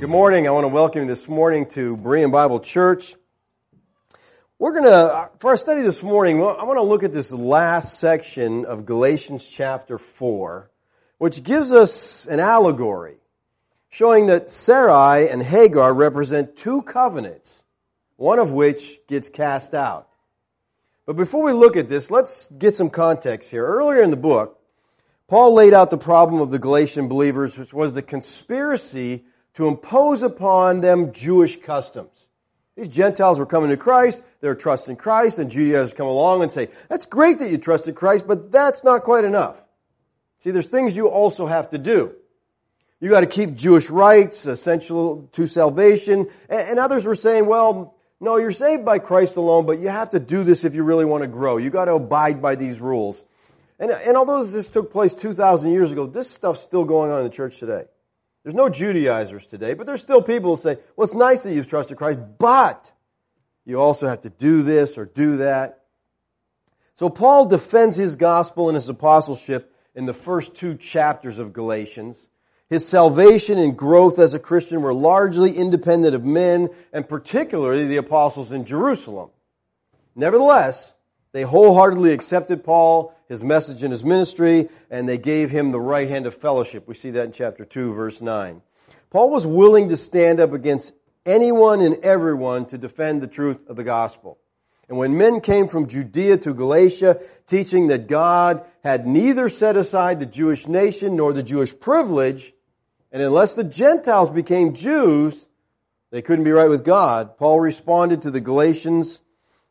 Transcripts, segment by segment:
Good morning. I want to welcome you this morning to Berean Bible Church. We're going to, for our study this morning, I want to look at this last section of Galatians chapter 4, which gives us an allegory showing that Sarai and Hagar represent two covenants, one of which gets cast out. But before we look at this, let's get some context here. Earlier in the book, Paul laid out the problem of the Galatian believers, which was the conspiracy to impose upon them Jewish customs. These Gentiles were coming to Christ, they're trusting Christ, and Judaizers come along and say, that's great that you trusted Christ, but that's not quite enough. See, there's things you also have to do. You gotta keep Jewish rites, essential to salvation, and others were saying, well, no, you're saved by Christ alone, but you have to do this if you really want to grow. You gotta abide by these rules. And, and although this took place 2,000 years ago, this stuff's still going on in the church today. There's no Judaizers today, but there's still people who say, well, it's nice that you've trusted Christ, but you also have to do this or do that. So Paul defends his gospel and his apostleship in the first two chapters of Galatians. His salvation and growth as a Christian were largely independent of men, and particularly the apostles in Jerusalem. Nevertheless, they wholeheartedly accepted Paul, his message and his ministry, and they gave him the right hand of fellowship. We see that in chapter 2, verse 9. Paul was willing to stand up against anyone and everyone to defend the truth of the gospel. And when men came from Judea to Galatia, teaching that God had neither set aside the Jewish nation nor the Jewish privilege, and unless the Gentiles became Jews, they couldn't be right with God, Paul responded to the Galatians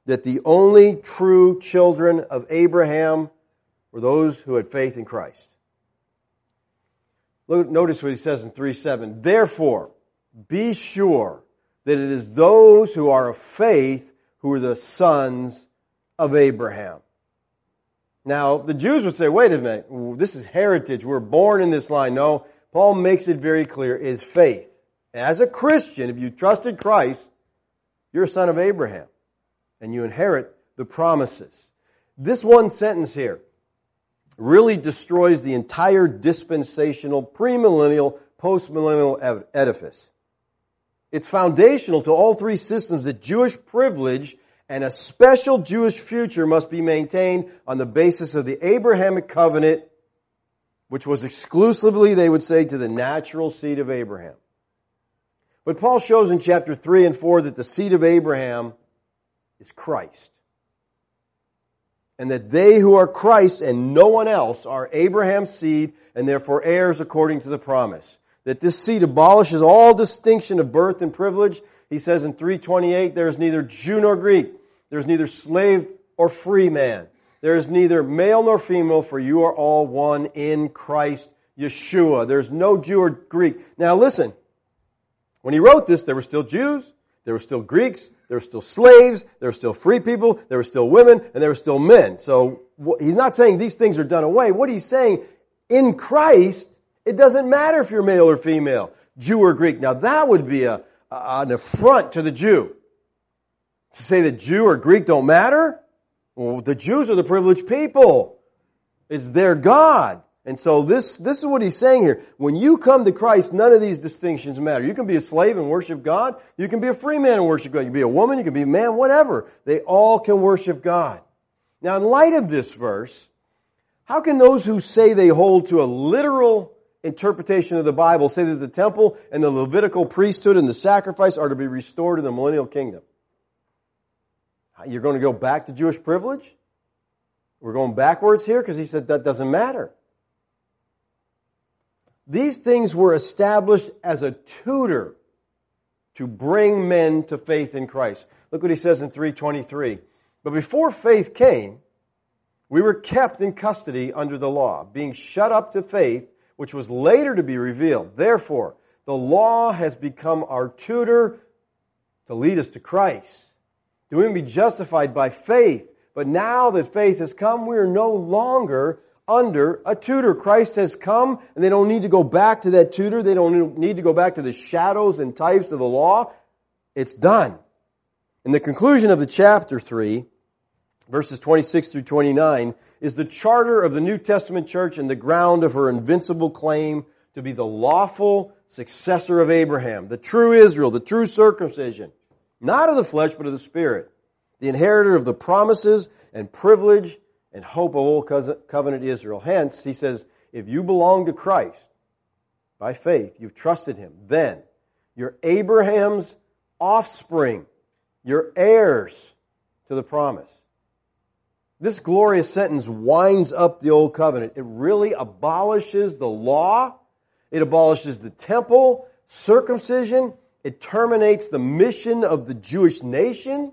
that the only true children of Abraham were those who had faith in Christ. Notice what he says in 3 7. Therefore, be sure that it is those who are of faith who are the sons of Abraham. Now, the Jews would say, wait a minute, this is heritage. We're born in this line. No, Paul makes it very clear, is faith. As a Christian, if you trusted Christ, you're a son of Abraham and you inherit the promises. This one sentence here really destroys the entire dispensational, premillennial, postmillennial edifice. It's foundational to all three systems that Jewish privilege and a special Jewish future must be maintained on the basis of the Abrahamic covenant, which was exclusively, they would say, to the natural seed of Abraham. But Paul shows in chapter 3 and 4 that the seed of Abraham is Christ. And that they who are Christ and no one else are Abraham's seed and therefore heirs according to the promise. That this seed abolishes all distinction of birth and privilege. He says in 328, there is neither Jew nor Greek. There is neither slave or free man. There is neither male nor female, for you are all one in Christ Yeshua. There's no Jew or Greek. Now listen, when he wrote this, there were still Jews, there were still Greeks, there were still slaves, there were still free people, there were still women, and there were still men. So he's not saying these things are done away. What he's saying, in Christ, it doesn't matter if you're male or female, Jew or Greek. Now that would be a, an affront to the Jew. To say that Jew or Greek don't matter? Well, the Jews are the privileged people. It's their God. And so this, this is what he's saying here. When you come to Christ, none of these distinctions matter. You can be a slave and worship God. You can be a free man and worship God. You can be a woman. You can be a man, whatever. They all can worship God. Now, in light of this verse, how can those who say they hold to a literal interpretation of the Bible say that the temple and the Levitical priesthood and the sacrifice are to be restored in the millennial kingdom? You're going to go back to Jewish privilege? We're going backwards here because he said that doesn't matter. These things were established as a tutor to bring men to faith in Christ. Look what he says in 323. But before faith came, we were kept in custody under the law, being shut up to faith, which was later to be revealed. Therefore, the law has become our tutor to lead us to Christ. To we be justified by faith. But now that faith has come, we are no longer under a tutor. Christ has come and they don't need to go back to that tutor. They don't need to go back to the shadows and types of the law. It's done. In the conclusion of the chapter 3, verses 26 through 29, is the charter of the New Testament church and the ground of her invincible claim to be the lawful successor of Abraham, the true Israel, the true circumcision, not of the flesh, but of the Spirit, the inheritor of the promises and privilege and hope of old covenant Israel. Hence, he says, if you belong to Christ by faith, you've trusted him, then you're Abraham's offspring, you're heirs to the promise. This glorious sentence winds up the old covenant. It really abolishes the law. It abolishes the temple, circumcision. It terminates the mission of the Jewish nation.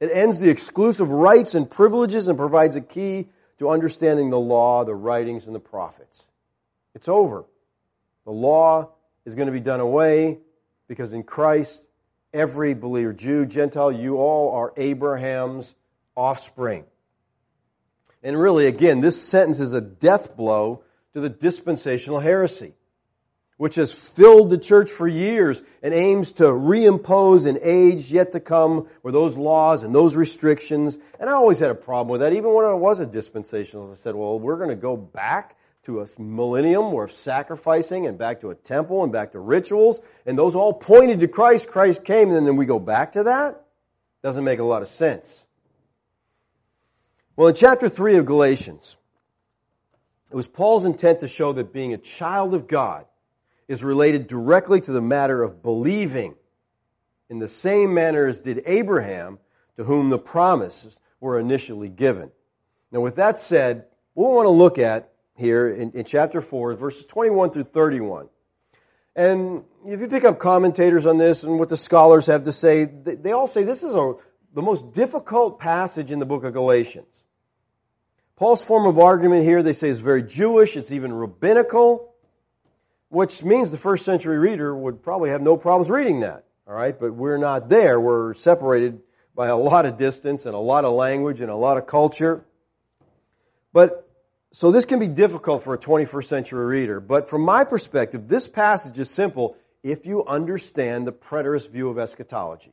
It ends the exclusive rights and privileges and provides a key to understanding the law, the writings, and the prophets. It's over. The law is going to be done away because in Christ, every believer, Jew, Gentile, you all are Abraham's offspring. And really, again, this sentence is a death blow to the dispensational heresy, which has filled the church for years and aims to reimpose an age yet to come where those laws and those restrictions, and I always had a problem with that, even when I was a dispensationalist. I said, well, we're going to go back to a millennium of sacrificing and back to a temple and back to rituals, and those all pointed to Christ. Christ came, and then we go back to that? Doesn't make a lot of sense. Well, in chapter 3 of Galatians, it was Paul's intent to show that being a child of God is related directly to the matter of believing in the same manner as did Abraham, to whom the promises were initially given. Now, with that said, what we want to look at here in, in chapter 4 verses 21 through 31. And if you pick up commentators on this and what the scholars have to say, they, they all say this is a, the most difficult passage in the book of Galatians. Paul's form of argument here, they say, is very Jewish. It's even rabbinical, which means the first century reader would probably have no problems reading that. All right, but we're not there. We're separated by a lot of distance and a lot of language and a lot of culture. But so this can be difficult for a 21st century reader. But from my perspective, this passage is simple if you understand the preterist view of eschatology.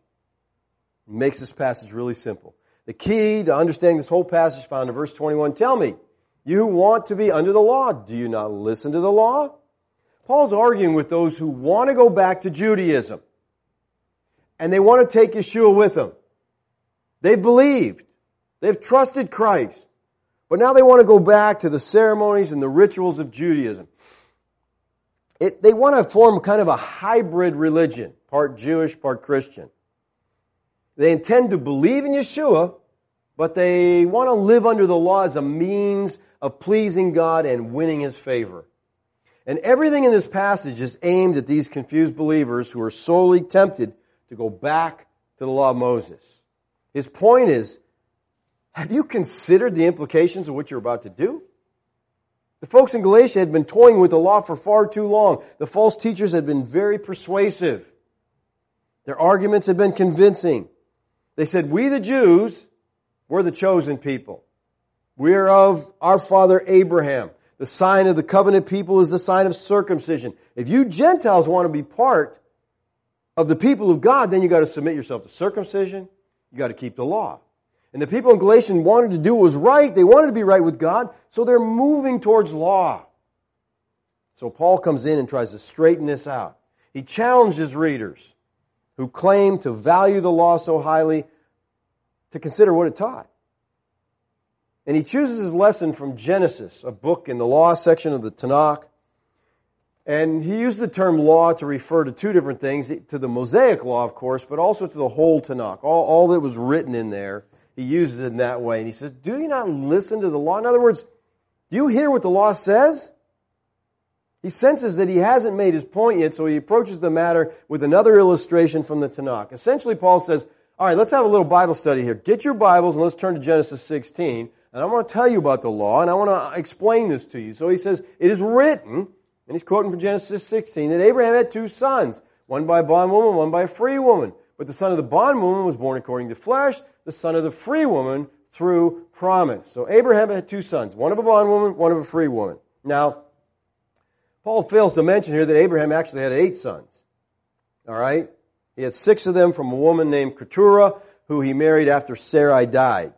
It makes this passage really simple. The key to understanding this whole passage found in verse 21. Tell me, you want to be under the law. Do you not listen to the law? Paul's arguing with those who want to go back to Judaism. And they want to take Yeshua with them. They've believed. They've trusted Christ. But now they want to go back to the ceremonies and the rituals of Judaism. It, they want to form kind of a hybrid religion, part Jewish, part Christian. They intend to believe in Yeshua, but they want to live under the law as a means of pleasing God and winning His favor. And everything in this passage is aimed at these confused believers who are sorely tempted to go back to the law of Moses. His point is, have you considered the implications of what you're about to do? The folks in Galatia had been toying with the law for far too long. The false teachers had been very persuasive. Their arguments had been convincing. They said, we the Jews, we're the chosen people. We're of our father Abraham. The sign of the covenant people is the sign of circumcision. If you Gentiles want to be part of the people of God, then you got to submit yourself to circumcision. You got to keep the law. And the people in Galatians wanted to do what was right. They wanted to be right with God. So they're moving towards law. So Paul comes in and tries to straighten this out. He challenges readers who claim to value the law so highly to consider what it taught. And he chooses his lesson from Genesis, a book in the law section of the Tanakh. And he used the term law to refer to two different things, to the Mosaic law, of course, but also to the whole Tanakh. All, all that was written in there, he uses it in that way. And he says, do you not listen to the law? In other words, do you hear what the law says? He senses that he hasn't made his point yet, so he approaches the matter with another illustration from the Tanakh. Essentially, Paul says, all right, let's have a little Bible study here. Get your Bibles and let's turn to Genesis 16. And I want to tell you about the law and I want to uh, explain this to you. So he says, it is written, and he's quoting from Genesis 16, that Abraham had two sons, one by a bondwoman, one by a free woman. But the son of the bondwoman was born according to flesh, the son of the free woman through promise. So Abraham had two sons, one of a bondwoman, one of a free woman. Now, Paul fails to mention here that Abraham actually had eight sons. All right? He had six of them from a woman named Keturah, who he married after Sarai died.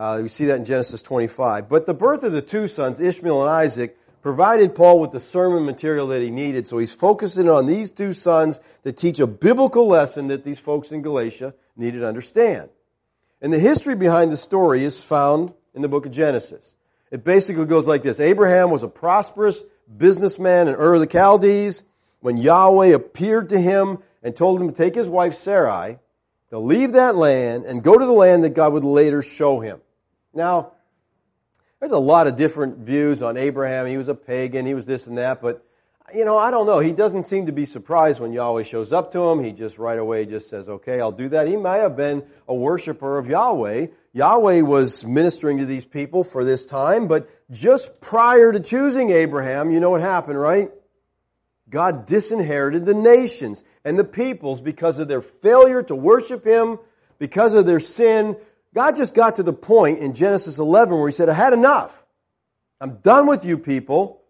Uh, we see that in Genesis 25. But the birth of the two sons, Ishmael and Isaac, provided Paul with the sermon material that he needed. So he's focusing on these two sons to teach a biblical lesson that these folks in Galatia needed to understand. And the history behind the story is found in the book of Genesis. It basically goes like this. Abraham was a prosperous businessman in Ur of the Chaldees. When Yahweh appeared to him and told him to take his wife Sarai, to leave that land and go to the land that God would later show him. Now, there's a lot of different views on Abraham. He was a pagan, he was this and that, but you know, I don't know. He doesn't seem to be surprised when Yahweh shows up to him. He just right away just says, okay, I'll do that. He might have been a worshiper of Yahweh. Yahweh was ministering to these people for this time, but just prior to choosing Abraham, you know what happened, right? God disinherited the nations and the peoples because of their failure to worship Him, because of their sin. God just got to the point in Genesis 11 where he said, I had enough. I'm done with you people.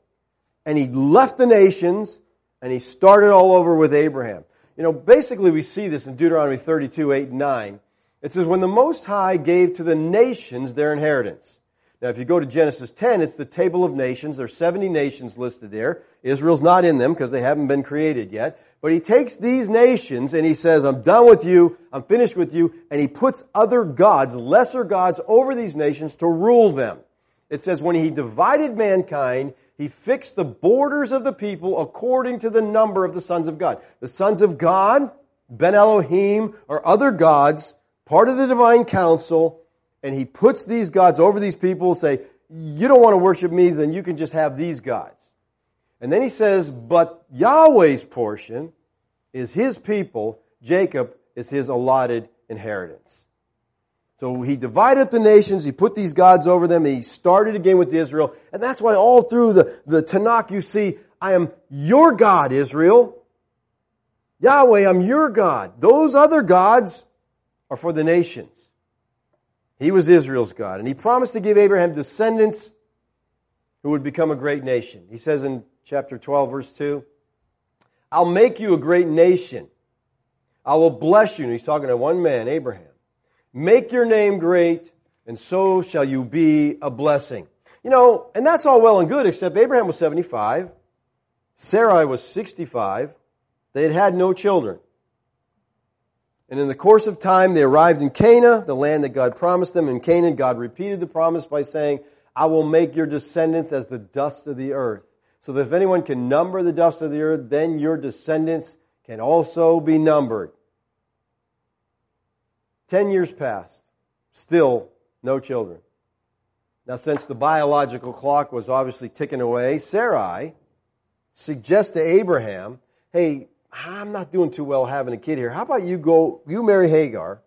And he left the nations and he started all over with Abraham. You know, basically we see this in Deuteronomy 32, 8, and 9. It says, when the Most High gave to the nations their inheritance. Now, if you go to Genesis 10, it's the table of nations. There's 70 nations listed there. Israel's not in them because they haven't been created yet. But he takes these nations and he says, I'm done with you, I'm finished with you, and he puts other gods, lesser gods, over these nations to rule them. It says, when he divided mankind, he fixed the borders of the people according to the number of the sons of God. The sons of God, Ben Elohim, are other gods, part of the divine council, and he puts these gods over these people, say, you don't want to worship me, then you can just have these gods. And then he says, but Yahweh's portion is his people, Jacob is his allotted inheritance. So he divided up the nations, he put these gods over them, he started again with Israel, and that's why all through the, the Tanakh you see, I am your God, Israel. Yahweh, I'm your God. Those other gods are for the nations. He was Israel's God, and he promised to give Abraham descendants who would become a great nation. He says in chapter 12, verse 2. I'll make you a great nation. I will bless you. And he's talking to one man, Abraham. Make your name great, and so shall you be a blessing. You know, and that's all well and good, except Abraham was 75. Sarai was 65. They had had no children. And in the course of time, they arrived in Canaan, the land that God promised them. In Canaan, God repeated the promise by saying, I will make your descendants as the dust of the earth so that if anyone can number the dust of the earth, then your descendants can also be numbered. Ten years passed, still no children. Now, since the biological clock was obviously ticking away, Sarai suggests to Abraham, hey, I'm not doing too well having a kid here. How about you go, you marry Hagar,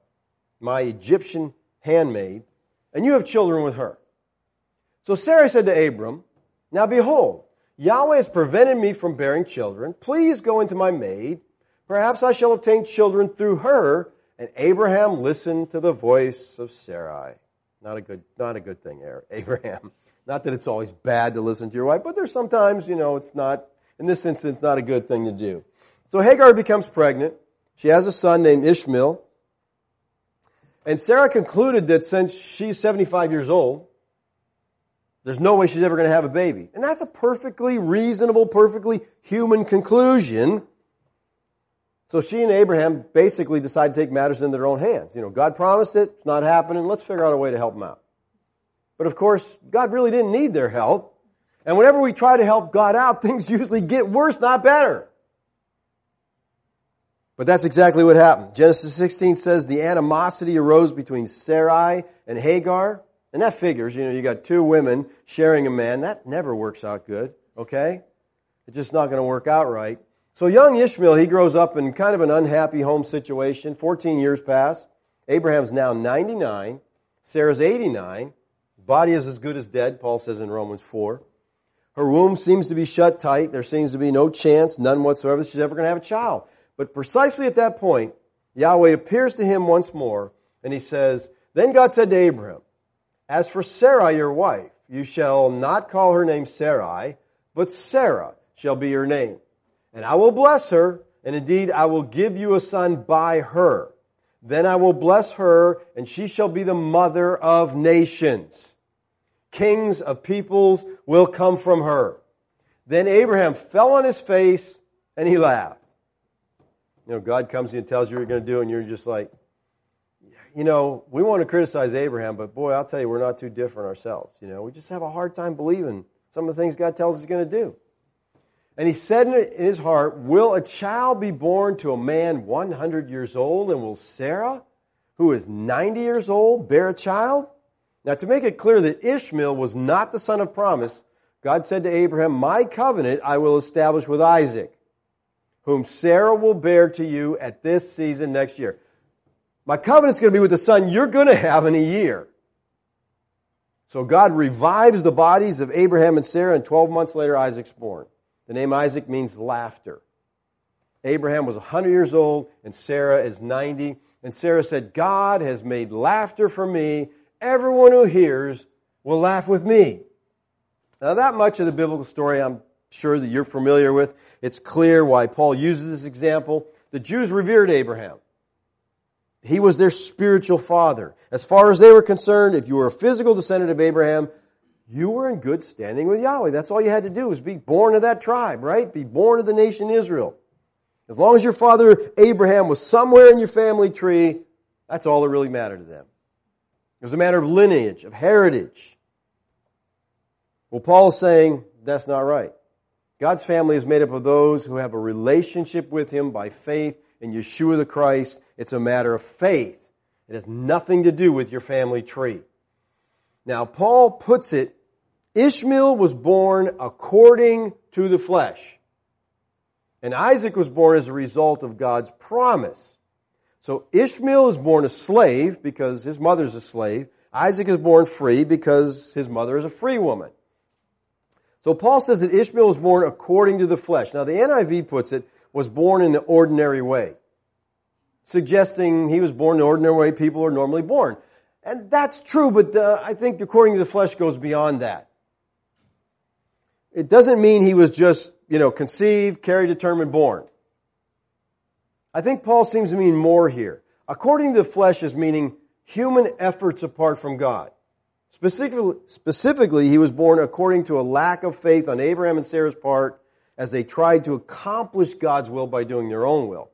my Egyptian handmaid, and you have children with her. So Sarah said to Abram, Now behold, Yahweh has prevented me from bearing children. Please go into my maid. Perhaps I shall obtain children through her. And Abraham listened to the voice of Sarai. Not a good, not a good thing, Abraham. Not that it's always bad to listen to your wife, but there's sometimes, you know, it's not, in this instance, not a good thing to do. So Hagar becomes pregnant. She has a son named Ishmael. And Sarah concluded that since she's 75 years old, there's no way she's ever going to have a baby. And that's a perfectly reasonable, perfectly human conclusion. So she and Abraham basically decide to take matters in their own hands. You know, God promised it, it's not happening, let's figure out a way to help them out. But of course, God really didn't need their help. And whenever we try to help God out, things usually get worse, not better. But that's exactly what happened. Genesis 16 says the animosity arose between Sarai and Hagar. And that figures, you know, you got two women sharing a man. That never works out good, okay? It's just not going to work out right. So young Ishmael, he grows up in kind of an unhappy home situation. 14 years pass. Abraham's now 99. Sarah's 89. Body is as good as dead, Paul says in Romans 4. Her womb seems to be shut tight. There seems to be no chance, none whatsoever, she's ever going to have a child. But precisely at that point, Yahweh appears to him once more, and he says, Then God said to Abraham, as for Sarai, your wife, you shall not call her name Sarai, but Sarah shall be your name. And I will bless her, and indeed I will give you a son by her. Then I will bless her, and she shall be the mother of nations. Kings of peoples will come from her. Then Abraham fell on his face and he laughed. You know, God comes and tells you what you're going to do, and you're just like, you know, we want to criticize Abraham, but boy, I'll tell you, we're not too different ourselves. You know, we just have a hard time believing some of the things God tells us He's going to do. And he said in his heart, Will a child be born to a man 100 years old, and will Sarah, who is 90 years old, bear a child? Now, to make it clear that Ishmael was not the son of promise, God said to Abraham, My covenant I will establish with Isaac, whom Sarah will bear to you at this season next year. My covenant's going to be with the son you're going to have in a year. So God revives the bodies of Abraham and Sarah, and 12 months later, Isaac's born. The name Isaac means laughter. Abraham was 100 years old, and Sarah is 90. And Sarah said, God has made laughter for me. Everyone who hears will laugh with me. Now, that much of the biblical story I'm sure that you're familiar with. It's clear why Paul uses this example. The Jews revered Abraham. He was their spiritual father. As far as they were concerned, if you were a physical descendant of Abraham, you were in good standing with Yahweh. That's all you had to do was be born of that tribe, right? Be born of the nation Israel. As long as your father Abraham was somewhere in your family tree, that's all that really mattered to them. It was a matter of lineage, of heritage. Well, Paul is saying that's not right. God's family is made up of those who have a relationship with Him by faith in Yeshua the Christ. It's a matter of faith. It has nothing to do with your family tree. Now, Paul puts it, Ishmael was born according to the flesh. And Isaac was born as a result of God's promise. So Ishmael is born a slave because his mother's a slave. Isaac is born free because his mother is a free woman. So Paul says that Ishmael was born according to the flesh. Now the NIV puts it, was born in the ordinary way. Suggesting he was born the ordinary way people are normally born. And that's true, but the, I think according to the flesh goes beyond that. It doesn't mean he was just, you know, conceived, carried, determined, born. I think Paul seems to mean more here. According to the flesh is meaning human efforts apart from God. Specifically, specifically, he was born according to a lack of faith on Abraham and Sarah's part as they tried to accomplish God's will by doing their own will.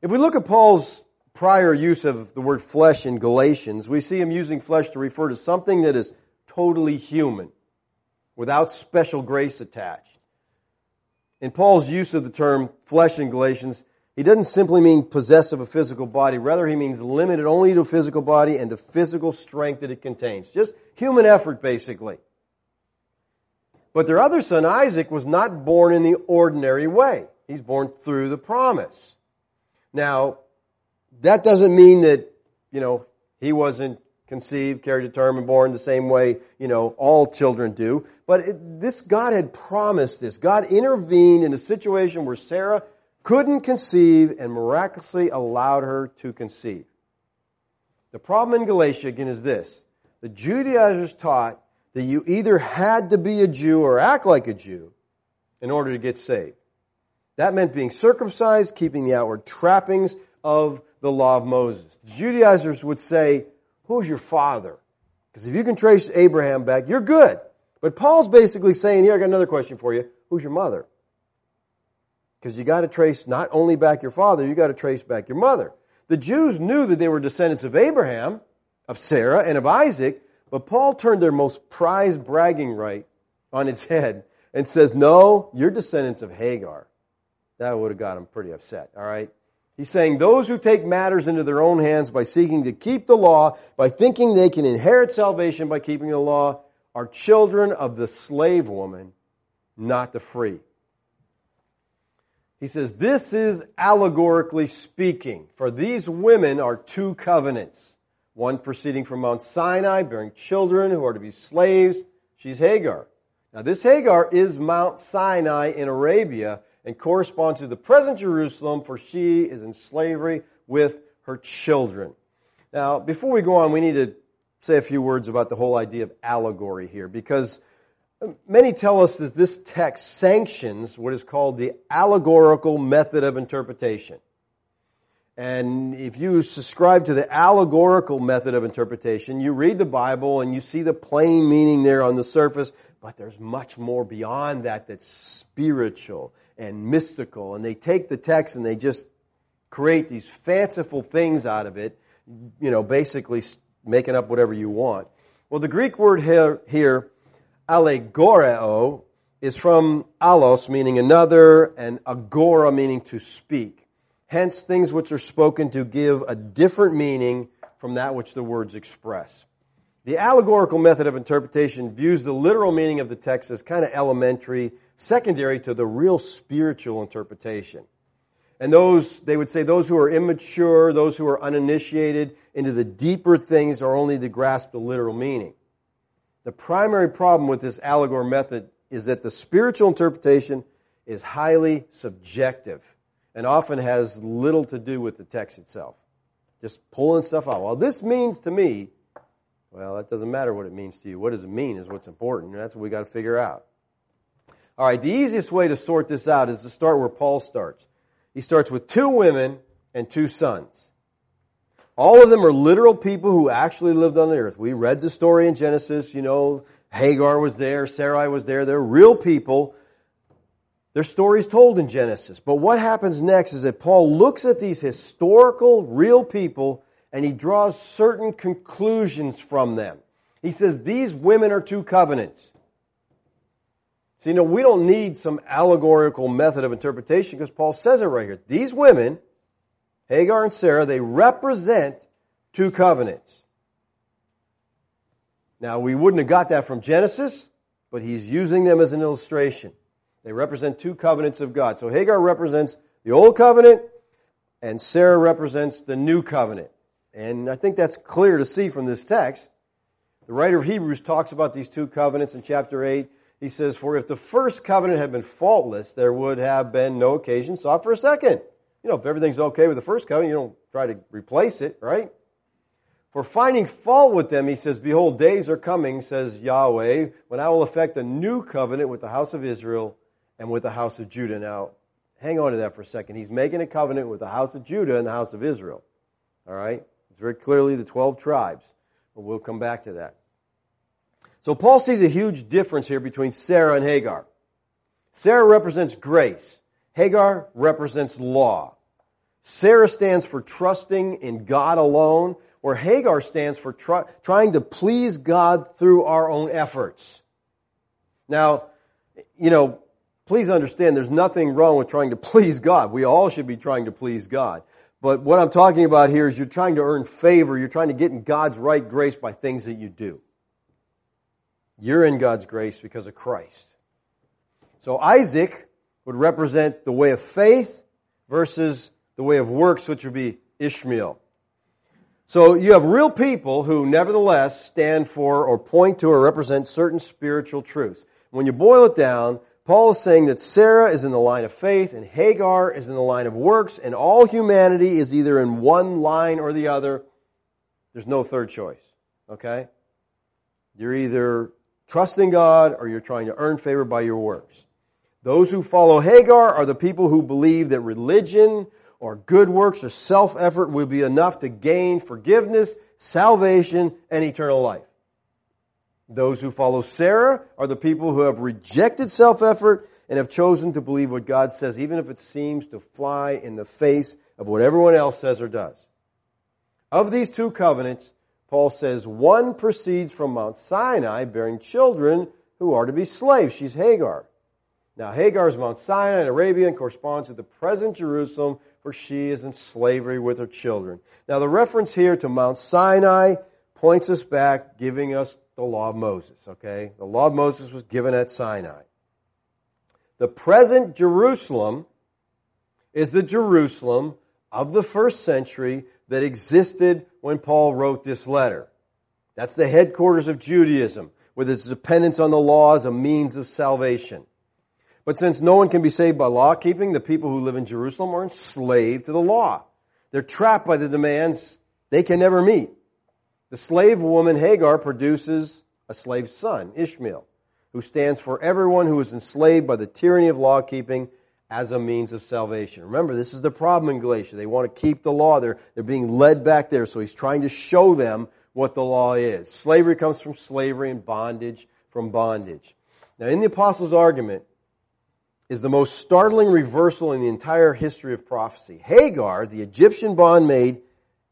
If we look at Paul's prior use of the word flesh in Galatians, we see him using flesh to refer to something that is totally human, without special grace attached. In Paul's use of the term flesh in Galatians, he doesn't simply mean possessive of a physical body. Rather, he means limited only to a physical body and the physical strength that it contains. Just human effort, basically. But their other son, Isaac, was not born in the ordinary way. He's born through the promise. Now, that doesn't mean that, you know, he wasn't conceived, carried a term, and born the same way, you know, all children do. But it, this, God had promised this. God intervened in a situation where Sarah couldn't conceive and miraculously allowed her to conceive. The problem in Galatia, again, is this. The Judaizers taught that you either had to be a Jew or act like a Jew in order to get saved. That meant being circumcised, keeping the outward trappings of the law of Moses. The Judaizers would say, who's your father? Because if you can trace Abraham back, you're good. But Paul's basically saying, here, I got another question for you. Who's your mother? Because you got to trace not only back your father, you got to trace back your mother. The Jews knew that they were descendants of Abraham, of Sarah, and of Isaac, but Paul turned their most prized bragging right on its head and says, no, you're descendants of Hagar. That would have got him pretty upset, all right? He's saying those who take matters into their own hands by seeking to keep the law, by thinking they can inherit salvation by keeping the law, are children of the slave woman, not the free. He says, this is allegorically speaking, for these women are two covenants. One proceeding from Mount Sinai, bearing children who are to be slaves. She's Hagar. Now this Hagar is Mount Sinai in Arabia, and corresponds to the present Jerusalem, for she is in slavery with her children. Now, before we go on, we need to say a few words about the whole idea of allegory here, because um, many tell us that this text sanctions what is called the allegorical method of interpretation. And if you subscribe to the allegorical method of interpretation, you read the Bible and you see the plain meaning there on the surface, but there's much more beyond that that's spiritual and mystical. And they take the text and they just create these fanciful things out of it, you know, basically making up whatever you want. Well, the Greek word here, here allegoreo, is from allos, meaning another, and agora, meaning to speak. Hence, things which are spoken to give a different meaning from that which the words express. The allegorical method of interpretation views the literal meaning of the text as kind of elementary, secondary to the real spiritual interpretation. And those, they would say, those who are immature, those who are uninitiated into the deeper things are only to grasp the literal meaning. The primary problem with this allegory method is that the spiritual interpretation is highly subjective and often has little to do with the text itself. Just pulling stuff out. Well, this means to me, well, that doesn't matter what it means to you. What does it mean is what's important, and that's what we got to figure out. All right, the easiest way to sort this out is to start where Paul starts. He starts with two women and two sons. All of them are literal people who actually lived on the earth. We read the story in Genesis, you know, Hagar was there, Sarai was there. They're real people their stories told in Genesis. But what happens next is that Paul looks at these historical, real people and he draws certain conclusions from them. He says, these women are two covenants. See, you know, we don't need some allegorical method of interpretation because Paul says it right here. These women, Hagar and Sarah, they represent two covenants. Now, we wouldn't have got that from Genesis, but he's using them as an illustration. They represent two covenants of God. So Hagar represents the old covenant, and Sarah represents the new covenant. And I think that's clear to see from this text. The writer of Hebrews talks about these two covenants in chapter 8. He says, For if the first covenant had been faultless, there would have been no occasion sought for a second. You know, if everything's okay with the first covenant, you don't try to replace it, right? For finding fault with them, he says, Behold, days are coming, says Yahweh, when I will effect a new covenant with the house of Israel and with the house of Judah. Now, hang on to that for a second. He's making a covenant with the house of Judah and the house of Israel. All right? It's very clearly the 12 tribes. But we'll come back to that. So Paul sees a huge difference here between Sarah and Hagar. Sarah represents grace. Hagar represents law. Sarah stands for trusting in God alone, where Hagar stands for try, trying to please God through our own efforts. Now, you know, please understand there's nothing wrong with trying to please God. We all should be trying to please God. But what I'm talking about here is you're trying to earn favor. You're trying to get in God's right grace by things that you do. You're in God's grace because of Christ. So Isaac would represent the way of faith versus the way of works, which would be Ishmael. So you have real people who nevertheless stand for or point to or represent certain spiritual truths. When you boil it down, Paul is saying that Sarah is in the line of faith and Hagar is in the line of works and all humanity is either in one line or the other. There's no third choice. Okay? You're either trusting God or you're trying to earn favor by your works. Those who follow Hagar are the people who believe that religion or good works or self-effort will be enough to gain forgiveness, salvation, and eternal life. Those who follow Sarah are the people who have rejected self-effort and have chosen to believe what God says, even if it seems to fly in the face of what everyone else says or does. Of these two covenants, Paul says one proceeds from Mount Sinai bearing children who are to be slaves. She's Hagar. Now, Hagar is Mount Sinai in Arabia and corresponds to the present Jerusalem, for she is in slavery with her children. Now, the reference here to Mount Sinai points us back, giving us the law of Moses, okay? The law of Moses was given at Sinai. The present Jerusalem is the Jerusalem of the first century that existed when Paul wrote this letter. That's the headquarters of Judaism, with its dependence on the law as a means of salvation. But since no one can be saved by law keeping, the people who live in Jerusalem are enslaved to the law. They're trapped by the demands they can never meet. The slave woman Hagar produces a slave son, Ishmael, who stands for everyone who is enslaved by the tyranny of law keeping as a means of salvation. Remember, this is the problem in Galatia. They want to keep the law. They're, they're being led back there, so he's trying to show them what the law is. Slavery comes from slavery and bondage from bondage. Now, in the apostles' argument is the most startling reversal in the entire history of prophecy. Hagar, the Egyptian bondmaid,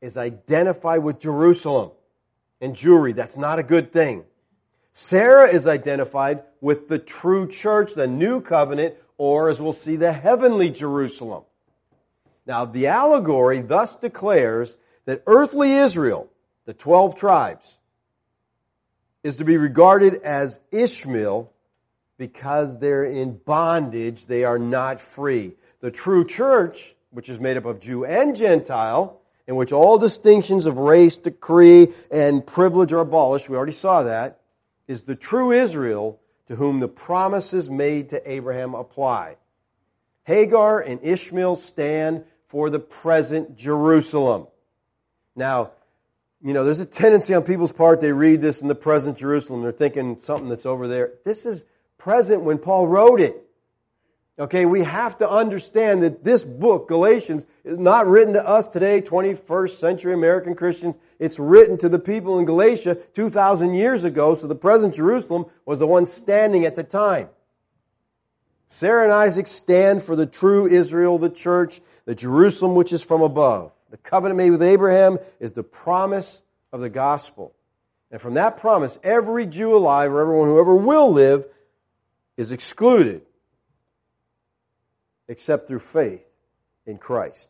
is identified with Jerusalem and Jewry. That's not a good thing. Sarah is identified with the true church, the new covenant, or as we'll see, the heavenly Jerusalem. Now, the allegory thus declares that earthly Israel, the 12 tribes, is to be regarded as Ishmael because they're in bondage. They are not free. The true church, which is made up of Jew and Gentile, in which all distinctions of race, decree, and privilege are abolished, we already saw that, is the true Israel to whom the promises made to Abraham apply. Hagar and Ishmael stand for the present Jerusalem. Now, you know, there's a tendency on people's part, they read this in the present Jerusalem, they're thinking something that's over there. This is present when Paul wrote it. Okay, we have to understand that this book, Galatians, is not written to us today, 21st century American Christians. It's written to the people in Galatia 2,000 years ago, so the present Jerusalem was the one standing at the time. Sarah and Isaac stand for the true Israel, the church, the Jerusalem which is from above. The covenant made with Abraham is the promise of the gospel. And from that promise, every Jew alive, or everyone who ever will live, is excluded except through faith in Christ.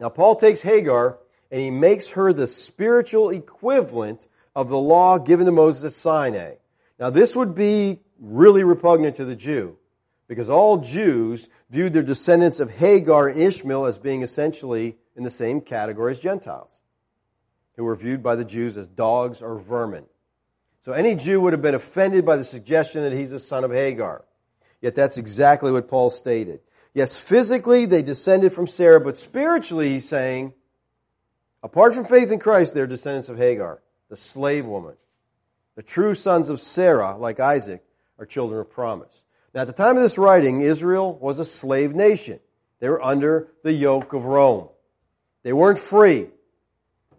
Now, Paul takes Hagar and he makes her the spiritual equivalent of the law given to Moses at Sinai. Now, this would be really repugnant to the Jew because all Jews viewed their descendants of Hagar and Ishmael as being essentially in the same category as Gentiles, who were viewed by the Jews as dogs or vermin. So any Jew would have been offended by the suggestion that he's a son of Hagar. Yet that's exactly what Paul stated. Yes, physically they descended from Sarah, but spiritually he's saying, apart from faith in Christ, they're descendants of Hagar, the slave woman. The true sons of Sarah, like Isaac, are children of promise. Now, at the time of this writing, Israel was a slave nation. They were under the yoke of Rome. They weren't free.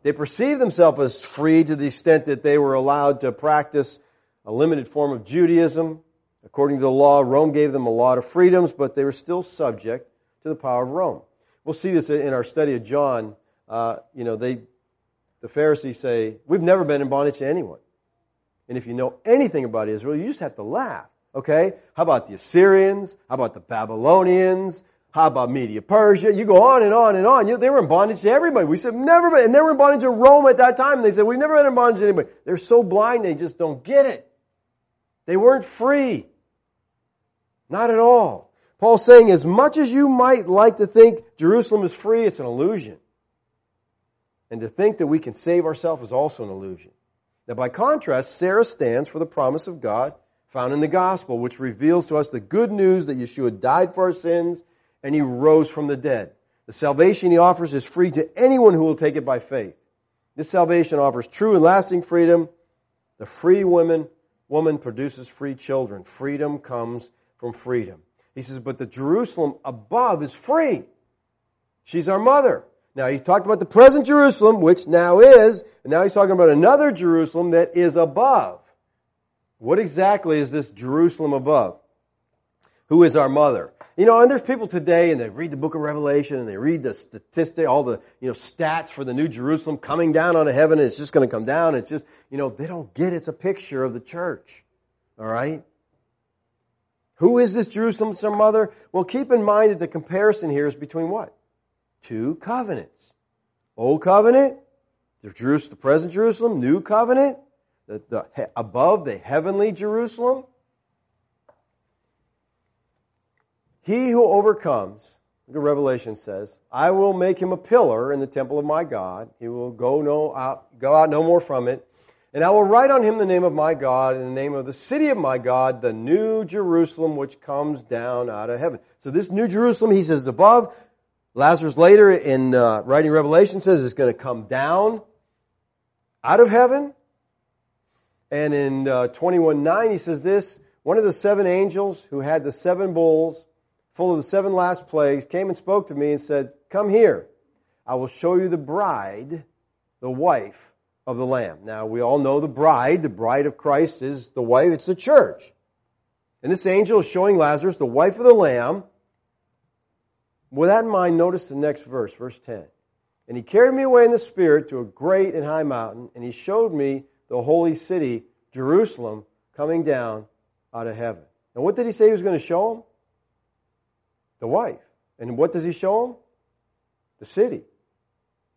They perceived themselves as free to the extent that they were allowed to practice a limited form of Judaism. According to the law, Rome gave them a lot of freedoms, but they were still subject to the power of Rome. We'll see this in our study of John. Uh, you know, they, the Pharisees say, We've never been in bondage to anyone. And if you know anything about Israel, you just have to laugh. Okay? How about the Assyrians? How about the Babylonians? How about Media Persia? You go on and on and on. You, they were in bondage to everybody. We said, never been. And they were in bondage to Rome at that time. And they said, we've never been in bondage to anybody. They're so blind, they just don't get it. They weren't free. Not at all. Paul's saying, as much as you might like to think Jerusalem is free, it's an illusion. And to think that we can save ourselves is also an illusion. Now, by contrast, Sarah stands for the promise of God found in the gospel, which reveals to us the good news that Yeshua died for our sins and he rose from the dead. The salvation he offers is free to anyone who will take it by faith. This salvation offers true and lasting freedom. The free woman, woman produces free children. Freedom comes from freedom. He says, but the Jerusalem above is free. She's our mother. Now he talked about the present Jerusalem, which now is, and now he's talking about another Jerusalem that is above. What exactly is this Jerusalem above? Who is our mother? You know, and there's people today and they read the book of Revelation and they read the statistic, all the, you know, stats for the new Jerusalem coming down out of heaven and it's just going to come down. It's just, you know, they don't get it's a picture of the church. All right? Who is this Jerusalem our mother? Well, keep in mind that the comparison here is between what? Two covenants. Old covenant, the, Jerusalem, the present Jerusalem, new covenant, the, the, above the heavenly Jerusalem. He who overcomes, the Revelation says, I will make him a pillar in the temple of my God. He will go no out, go out no more from it. And I will write on him the name of my God and the name of the city of my God, the new Jerusalem which comes down out of heaven. So this new Jerusalem, he says above. Lazarus later in uh, writing Revelation says it's going to come down out of heaven. And in uh, 21.9 he says this, one of the seven angels who had the seven bowls full of the seven last plagues, came and spoke to me and said, Come here. I will show you the bride, the wife of the Lamb. Now, we all know the bride. The bride of Christ is the wife. It's the church. And this angel is showing Lazarus, the wife of the Lamb. With that in mind, notice the next verse, verse 10. And he carried me away in the Spirit to a great and high mountain, and he showed me the holy city, Jerusalem, coming down out of heaven. And what did he say he was going to show him? The wife. And what does he show him? The city.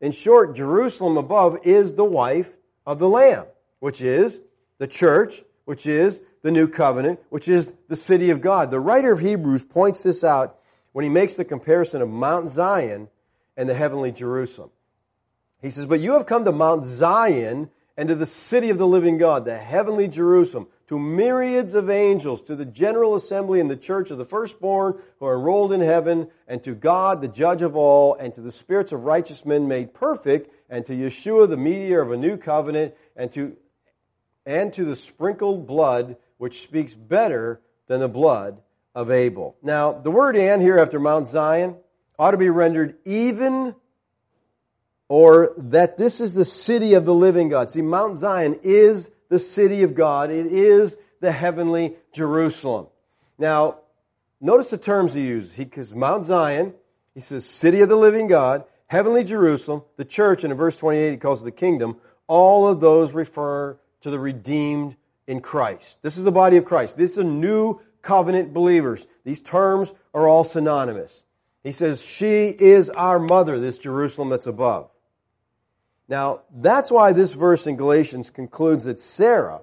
In short, Jerusalem above is the wife of the Lamb, which is the church, which is the new covenant, which is the city of God. The writer of Hebrews points this out when he makes the comparison of Mount Zion and the heavenly Jerusalem. He says, But you have come to Mount Zion and to the city of the living God, the heavenly Jerusalem, to myriads of angels, to the general assembly and the church of the firstborn who are enrolled in heaven, and to God, the judge of all, and to the spirits of righteous men made perfect, and to Yeshua, the mediator of a new covenant, and to, and to the sprinkled blood, which speaks better than the blood of Abel. Now, the word and here after Mount Zion ought to be rendered even or that this is the city of the living God. See, Mount Zion is the city of God. It is the heavenly Jerusalem. Now, notice the terms he uses. He, because Mount Zion, he says city of the living God, heavenly Jerusalem, the church, and in verse 28 he calls it the kingdom. All of those refer to the redeemed in Christ. This is the body of Christ. This is a new covenant believers. These terms are all synonymous. He says, she is our mother, this Jerusalem that's above. Now, that's why this verse in Galatians concludes that Sarah,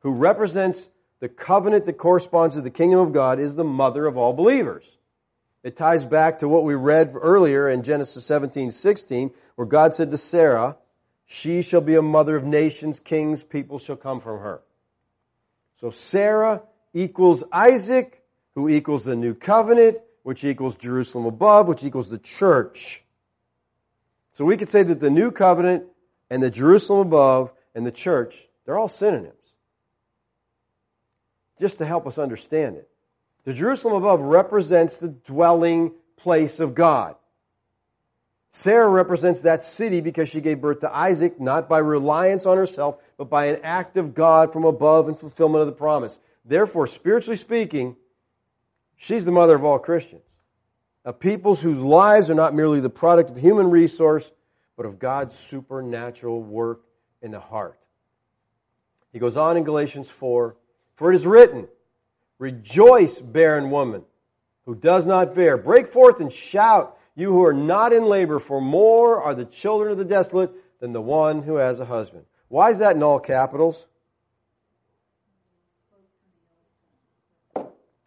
who represents the covenant that corresponds to the kingdom of God, is the mother of all believers. It ties back to what we read earlier in Genesis 17, 16, where God said to Sarah, She shall be a mother of nations, kings, people shall come from her. So Sarah equals Isaac, who equals the new covenant, which equals Jerusalem above, which equals the church. So we could say that the new covenant and the Jerusalem above and the church, they're all synonyms. Just to help us understand it. The Jerusalem above represents the dwelling place of God. Sarah represents that city because she gave birth to Isaac, not by reliance on herself, but by an act of God from above and fulfillment of the promise. Therefore, spiritually speaking, she's the mother of all Christians of peoples whose lives are not merely the product of human resource, but of God's supernatural work in the heart. He goes on in Galatians 4 For it is written, Rejoice, barren woman, who does not bear. Break forth and shout, you who are not in labor, for more are the children of the desolate than the one who has a husband. Why is that in all capitals?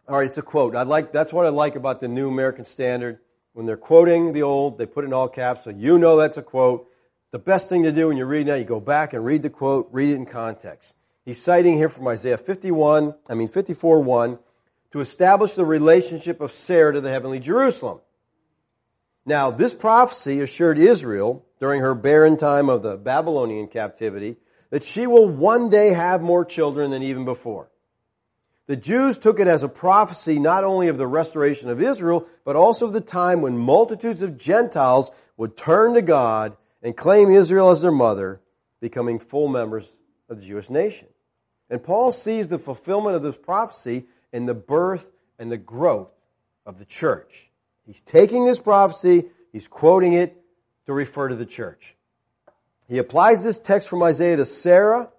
All right, it's a quote. I like that's what I like about the New American Standard. When they're quoting the old, they put it in all caps, so you know that's a quote. The best thing to do when you're reading that, you go back and read the quote, read it in context. He's citing here from Isaiah 51, I mean 54 1, to establish the relationship of Sarah to the heavenly Jerusalem. Now, this prophecy assured Israel during her barren time of the Babylonian captivity that she will one day have more children than even before. The Jews took it as a prophecy not only of the restoration of Israel, but also of the time when multitudes of Gentiles would turn to God and claim Israel as their mother, becoming full members of the Jewish nation. And Paul sees the fulfillment of this prophecy in the birth and the growth of the church. He's taking this prophecy, he's quoting it to refer to the church. He applies this text from Isaiah to Sarah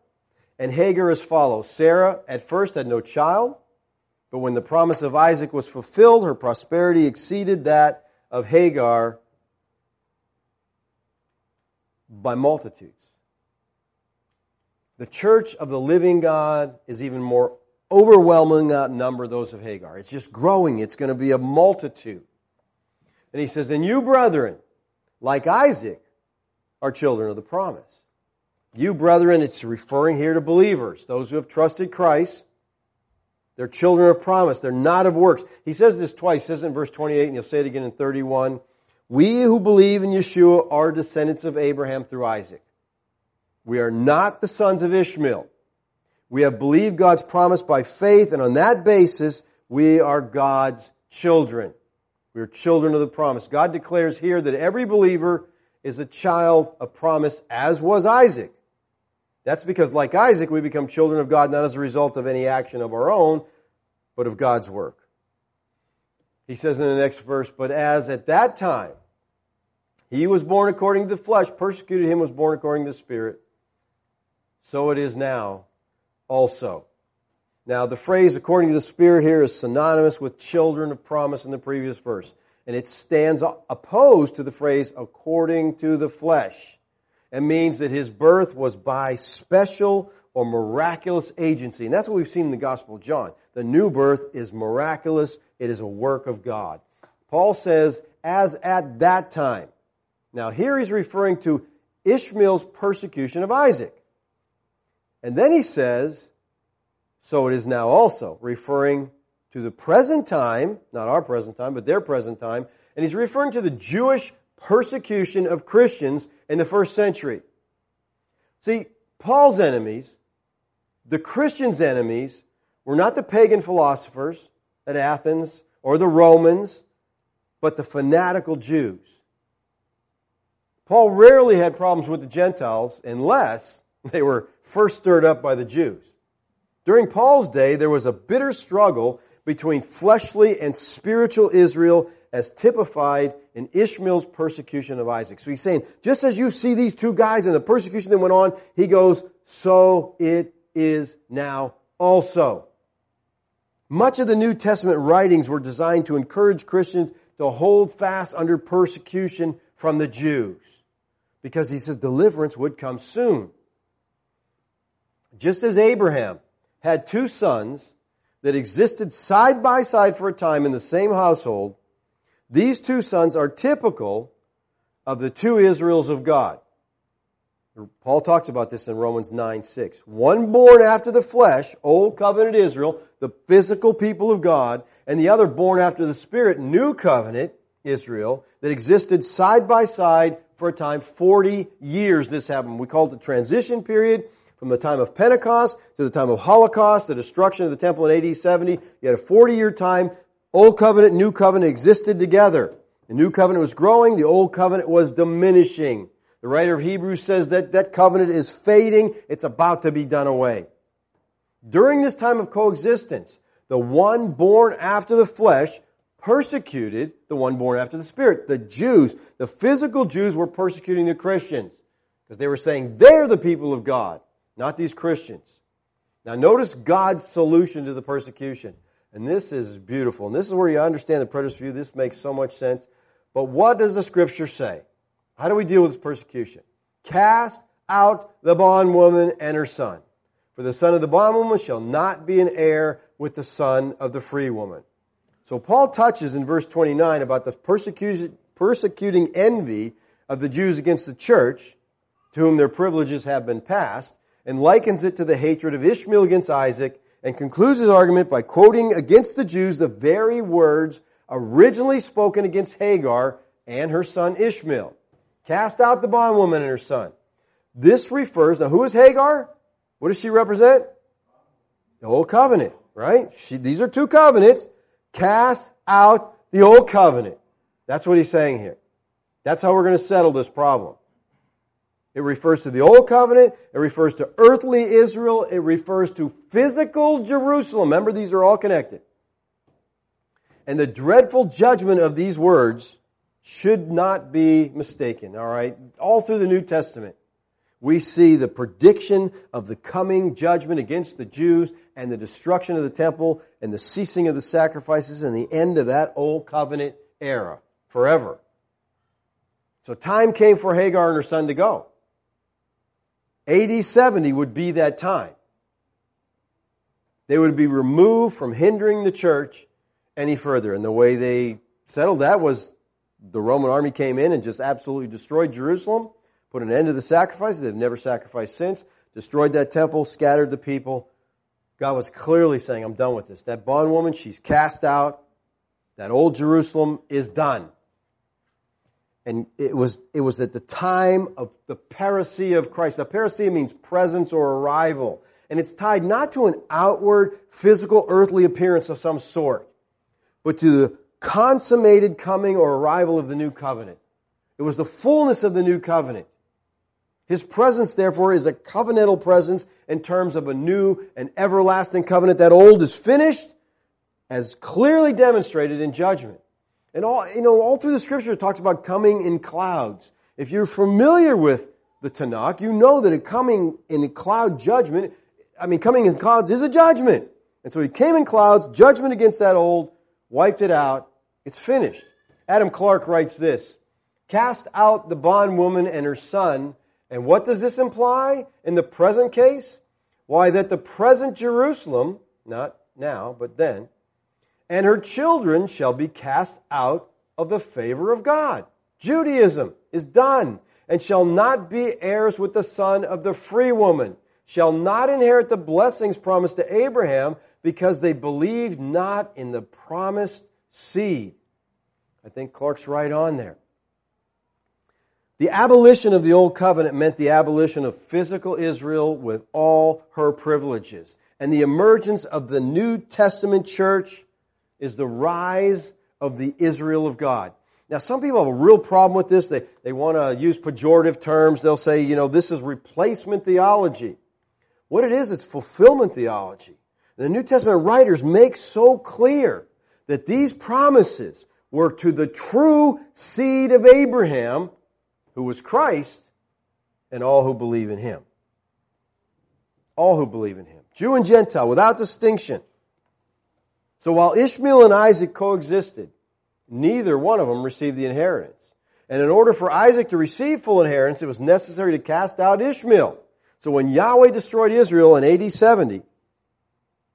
and Hagar as follows. Sarah at first had no child, but when the promise of Isaac was fulfilled, her prosperity exceeded that of Hagar by multitudes. The church of the living God is even more overwhelming outnumber those of Hagar. It's just growing. It's going to be a multitude. And he says, and you brethren, like Isaac, are children of the promise. You, brethren, it's referring here to believers, those who have trusted Christ. They're children of promise. They're not of works. He says this twice. Says it in verse 28, and he'll say it again in 31. We who believe in Yeshua are descendants of Abraham through Isaac. We are not the sons of Ishmael. We have believed God's promise by faith, and on that basis, we are God's children. We are children of the promise. God declares here that every believer is a child of promise, as was Isaac. That's because, like Isaac, we become children of God not as a result of any action of our own, but of God's work. He says in the next verse, but as at that time he was born according to the flesh, persecuted him was born according to the Spirit, so it is now also. Now, the phrase according to the Spirit here is synonymous with children of promise in the previous verse. And it stands opposed to the phrase according to the flesh. It means that his birth was by special or miraculous agency. And that's what we've seen in the Gospel of John. The new birth is miraculous. It is a work of God. Paul says, as at that time. Now here he's referring to Ishmael's persecution of Isaac. And then he says, so it is now also, referring to the present time, not our present time, but their present time, and he's referring to the Jewish persecution of Christians in the first century. See, Paul's enemies, the Christians' enemies, were not the pagan philosophers at Athens or the Romans, but the fanatical Jews. Paul rarely had problems with the Gentiles unless they were first stirred up by the Jews. During Paul's day, there was a bitter struggle between fleshly and spiritual Israel as typified in Ishmael's persecution of Isaac. So he's saying, just as you see these two guys and the persecution that went on, he goes, so it is now also. Much of the New Testament writings were designed to encourage Christians to hold fast under persecution from the Jews. Because he says deliverance would come soon. Just as Abraham had two sons that existed side by side for a time in the same household, these two sons are typical of the two Israels of God. Paul talks about this in Romans 9 6. One born after the flesh, old covenant Israel, the physical people of God, and the other born after the spirit, new covenant Israel, that existed side by side for a time. 40 years this happened. We call it the transition period from the time of Pentecost to the time of Holocaust, the destruction of the temple in AD 70. You had a 40 year time. Old covenant, new covenant existed together. The new covenant was growing. The old covenant was diminishing. The writer of Hebrews says that that covenant is fading. It's about to be done away. During this time of coexistence, the one born after the flesh persecuted the one born after the spirit. The Jews, the physical Jews were persecuting the Christians because they were saying they're the people of God not these Christians. Now notice God's solution to the persecution. And this is beautiful. And this is where you understand the preterist view. This makes so much sense. But what does the scripture say? How do we deal with this persecution? Cast out the bondwoman and her son. For the son of the bondwoman shall not be an heir with the son of the free woman. So Paul touches in verse 29 about the persecuting envy of the Jews against the church, to whom their privileges have been passed, and likens it to the hatred of Ishmael against Isaac and concludes his argument by quoting against the Jews the very words originally spoken against Hagar and her son Ishmael. Cast out the bondwoman and her son. This refers, now who is Hagar? What does she represent? The old covenant, right? She, these are two covenants. Cast out the old covenant. That's what he's saying here. That's how we're going to settle this problem. It refers to the Old Covenant. It refers to earthly Israel. It refers to physical Jerusalem. Remember, these are all connected. And the dreadful judgment of these words should not be mistaken, all right? All through the New Testament, we see the prediction of the coming judgment against the Jews and the destruction of the temple and the ceasing of the sacrifices and the end of that Old Covenant era forever. So time came for Hagar and her son to go. AD 70 would be that time. They would be removed from hindering the church any further. And the way they settled that was the Roman army came in and just absolutely destroyed Jerusalem, put an end to the sacrifices. They've never sacrificed since, destroyed that temple, scattered the people. God was clearly saying, I'm done with this. That bondwoman, she's cast out. That old Jerusalem is done. And it was, it was at the time of the parousia of Christ. The parousia means presence or arrival. And it's tied not to an outward, physical, earthly appearance of some sort, but to the consummated coming or arrival of the new covenant. It was the fullness of the new covenant. His presence, therefore, is a covenantal presence in terms of a new and everlasting covenant. That old is finished, as clearly demonstrated in judgment. And all, you know, all through the scripture it talks about coming in clouds. If you're familiar with the Tanakh, you know that a coming in cloud judgment, I mean, coming in clouds is a judgment. And so he came in clouds, judgment against that old, wiped it out. It's finished. Adam Clarke writes this, cast out the bondwoman and her son. And what does this imply in the present case? Why, that the present Jerusalem, not now, but then, and her children shall be cast out of the favor of God. Judaism is done and shall not be heirs with the son of the free woman, shall not inherit the blessings promised to Abraham because they believed not in the promised seed. I think Clarke's right on there. The abolition of the Old Covenant meant the abolition of physical Israel with all her privileges. And the emergence of the New Testament church is the rise of the Israel of God. Now, some people have a real problem with this. They, they want to use pejorative terms. They'll say, you know, this is replacement theology. What it is, it's fulfillment theology. The New Testament writers make so clear that these promises were to the true seed of Abraham, who was Christ, and all who believe in him. All who believe in him. Jew and Gentile, without distinction. So while Ishmael and Isaac coexisted, neither one of them received the inheritance. And in order for Isaac to receive full inheritance, it was necessary to cast out Ishmael. So when Yahweh destroyed Israel in AD 70,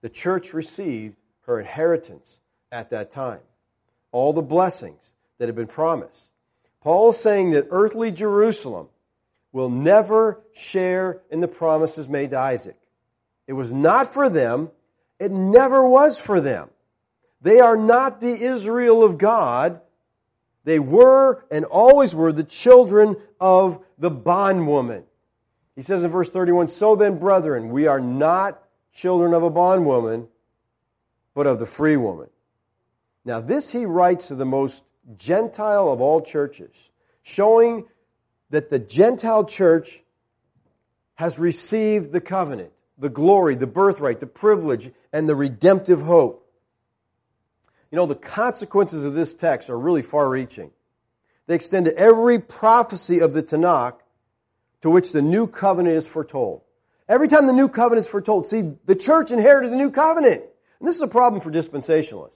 the church received her inheritance at that time. All the blessings that had been promised. Paul is saying that earthly Jerusalem will never share in the promises made to Isaac. It was not for them. It never was for them. They are not the Israel of God. They were and always were the children of the bondwoman. He says in verse 31, So then, brethren, we are not children of a bondwoman, but of the free woman. Now, this he writes to the most Gentile of all churches, showing that the Gentile church has received the covenant, the glory, the birthright, the privilege, and the redemptive hope. You know, the consequences of this text are really far reaching. They extend to every prophecy of the Tanakh to which the new covenant is foretold. Every time the new covenant is foretold, see, the church inherited the new covenant. And this is a problem for dispensationalists.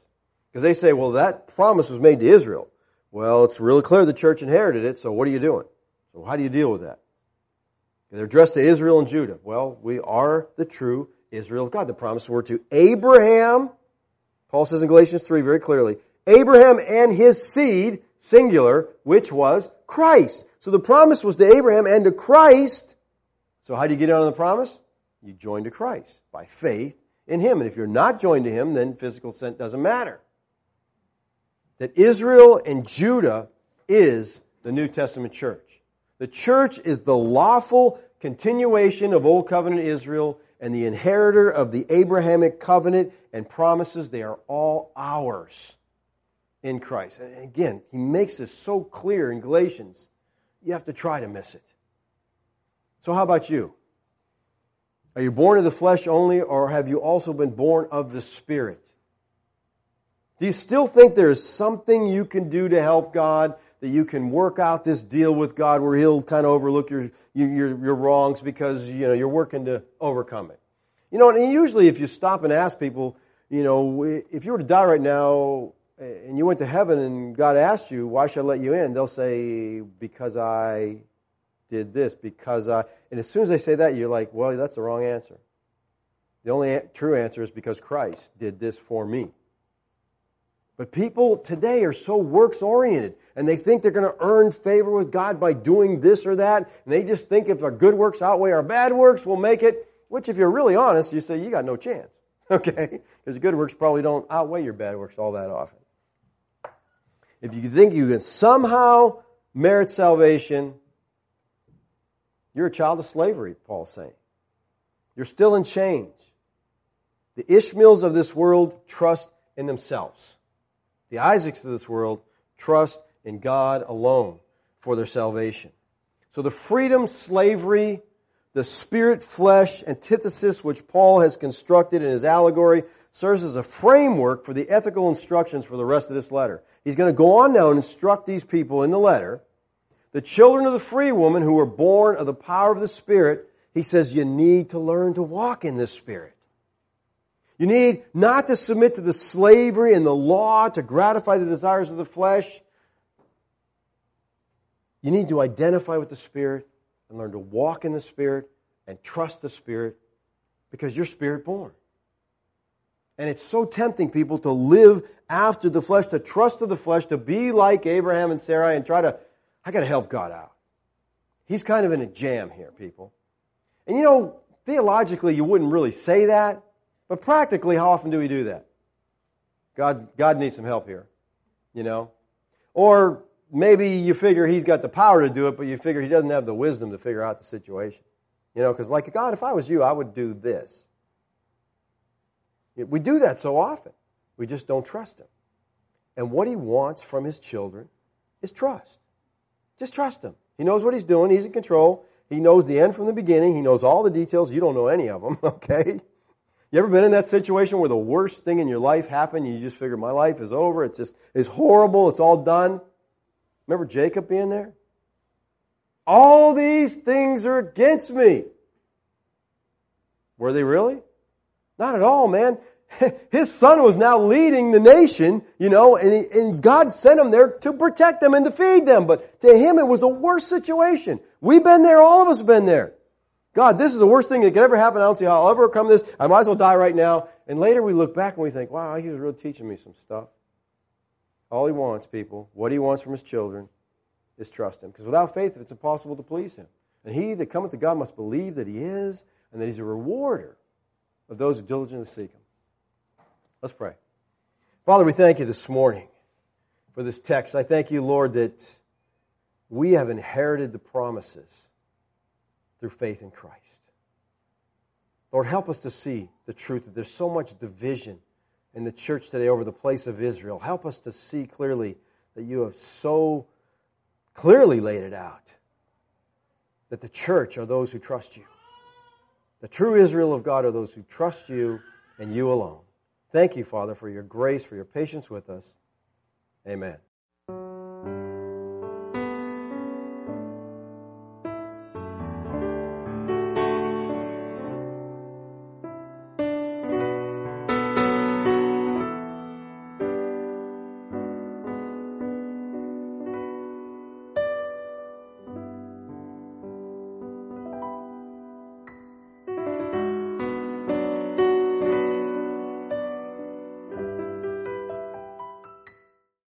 Because they say, well, that promise was made to Israel. Well, it's really clear the church inherited it, so what are you doing? So how do you deal with that? They're addressed to Israel and Judah. Well, we are the true Israel of God. The promises were to Abraham. Paul says in Galatians 3 very clearly, Abraham and his seed, singular, which was Christ. So the promise was to Abraham and to Christ. So how do you get on the promise? You join to Christ by faith in Him. And if you're not joined to Him, then physical scent doesn't matter. That Israel and Judah is the New Testament church. The church is the lawful continuation of Old Covenant Israel and the inheritor of the Abrahamic covenant and promises. They are all ours in Christ. And again, he makes this so clear in Galatians. You have to try to miss it. So how about you? Are you born of the flesh only, or have you also been born of the Spirit? Do you still think there's something you can do to help God, that you can work out this deal with God where He'll kind of overlook your, your, your wrongs because, you know, you're working to overcome it? You know, and usually if you stop and ask people, you know, if you were to die right now eh, and you went to heaven and God asked you, why should I let you in? They'll say, because I did this because I, and as soon as they say that, you're like, well, that's the wrong answer. The only true answer is because Christ did this for me. But people today are so works oriented and they think they're going to earn favor with God by doing this or that. And they just think if our good works outweigh our bad works, we'll make it. Which, if you're really honest, you say you got no chance. Okay? Because good works probably don't outweigh your bad works all that often. If you think you can somehow merit salvation, you're a child of slavery, Paul's saying. You're still in chains. The Ishmaels of this world trust in themselves. The Isaacs of this world trust in God alone for their salvation. So the freedom slavery the spirit flesh antithesis which Paul has constructed in his allegory serves as a framework for the ethical instructions for the rest of this letter. He's going to go on now and instruct these people in the letter. The children of the free woman who were born of the power of the Spirit, he says you need to learn to walk in this Spirit. You need not to submit to the slavery and the law to gratify the desires of the flesh. You need to identify with the Spirit and learn to walk in the Spirit and trust the Spirit because you're Spirit born. And it's so tempting, people, to live after the flesh, to trust to the flesh, to be like Abraham and Sarai and try to, I gotta help God out. He's kind of in a jam here, people. And you know, theologically, you wouldn't really say that, but practically, how often do we do that? God, God needs some help here, you know? Or maybe you figure he's got the power to do it, but you figure he doesn't have the wisdom to figure out the situation. You know, because like, God, if I was you, I would do this. We do that so often. We just don't trust him. And what he wants from his children is trust. Just trust him. He knows what he's doing. He's in control. He knows the end from the beginning. He knows all the details. You don't know any of them, okay? You ever been in that situation where the worst thing in your life happened? and You just figure my life is over. It's just, it's horrible. It's all done. Remember Jacob being there? All these things are against me. Were they really? Not at all, man. His son was now leading the nation, you know, and, he, and God sent him there to protect them and to feed them. But to him, it was the worst situation. We've been there. All of us have been there. God, this is the worst thing that could ever happen. I don't see how I'll ever come this. I might as well die right now. And later we look back and we think, wow, he was really teaching me some stuff. All he wants, people, what he wants from his children is trust him. Because without faith, it's impossible to please him. And he that cometh to God must believe that he is and that he's a rewarder of those who diligently seek him. Let's pray. Father, we thank you this morning for this text. I thank you, Lord, that we have inherited the promises through faith in Christ. Lord, help us to see the truth that there's so much division in the church today over the place of Israel. Help us to see clearly that you have so clearly laid it out that the church are those who trust you. The true Israel of God are those who trust you and you alone. Thank you, Father, for your grace, for your patience with us. Amen.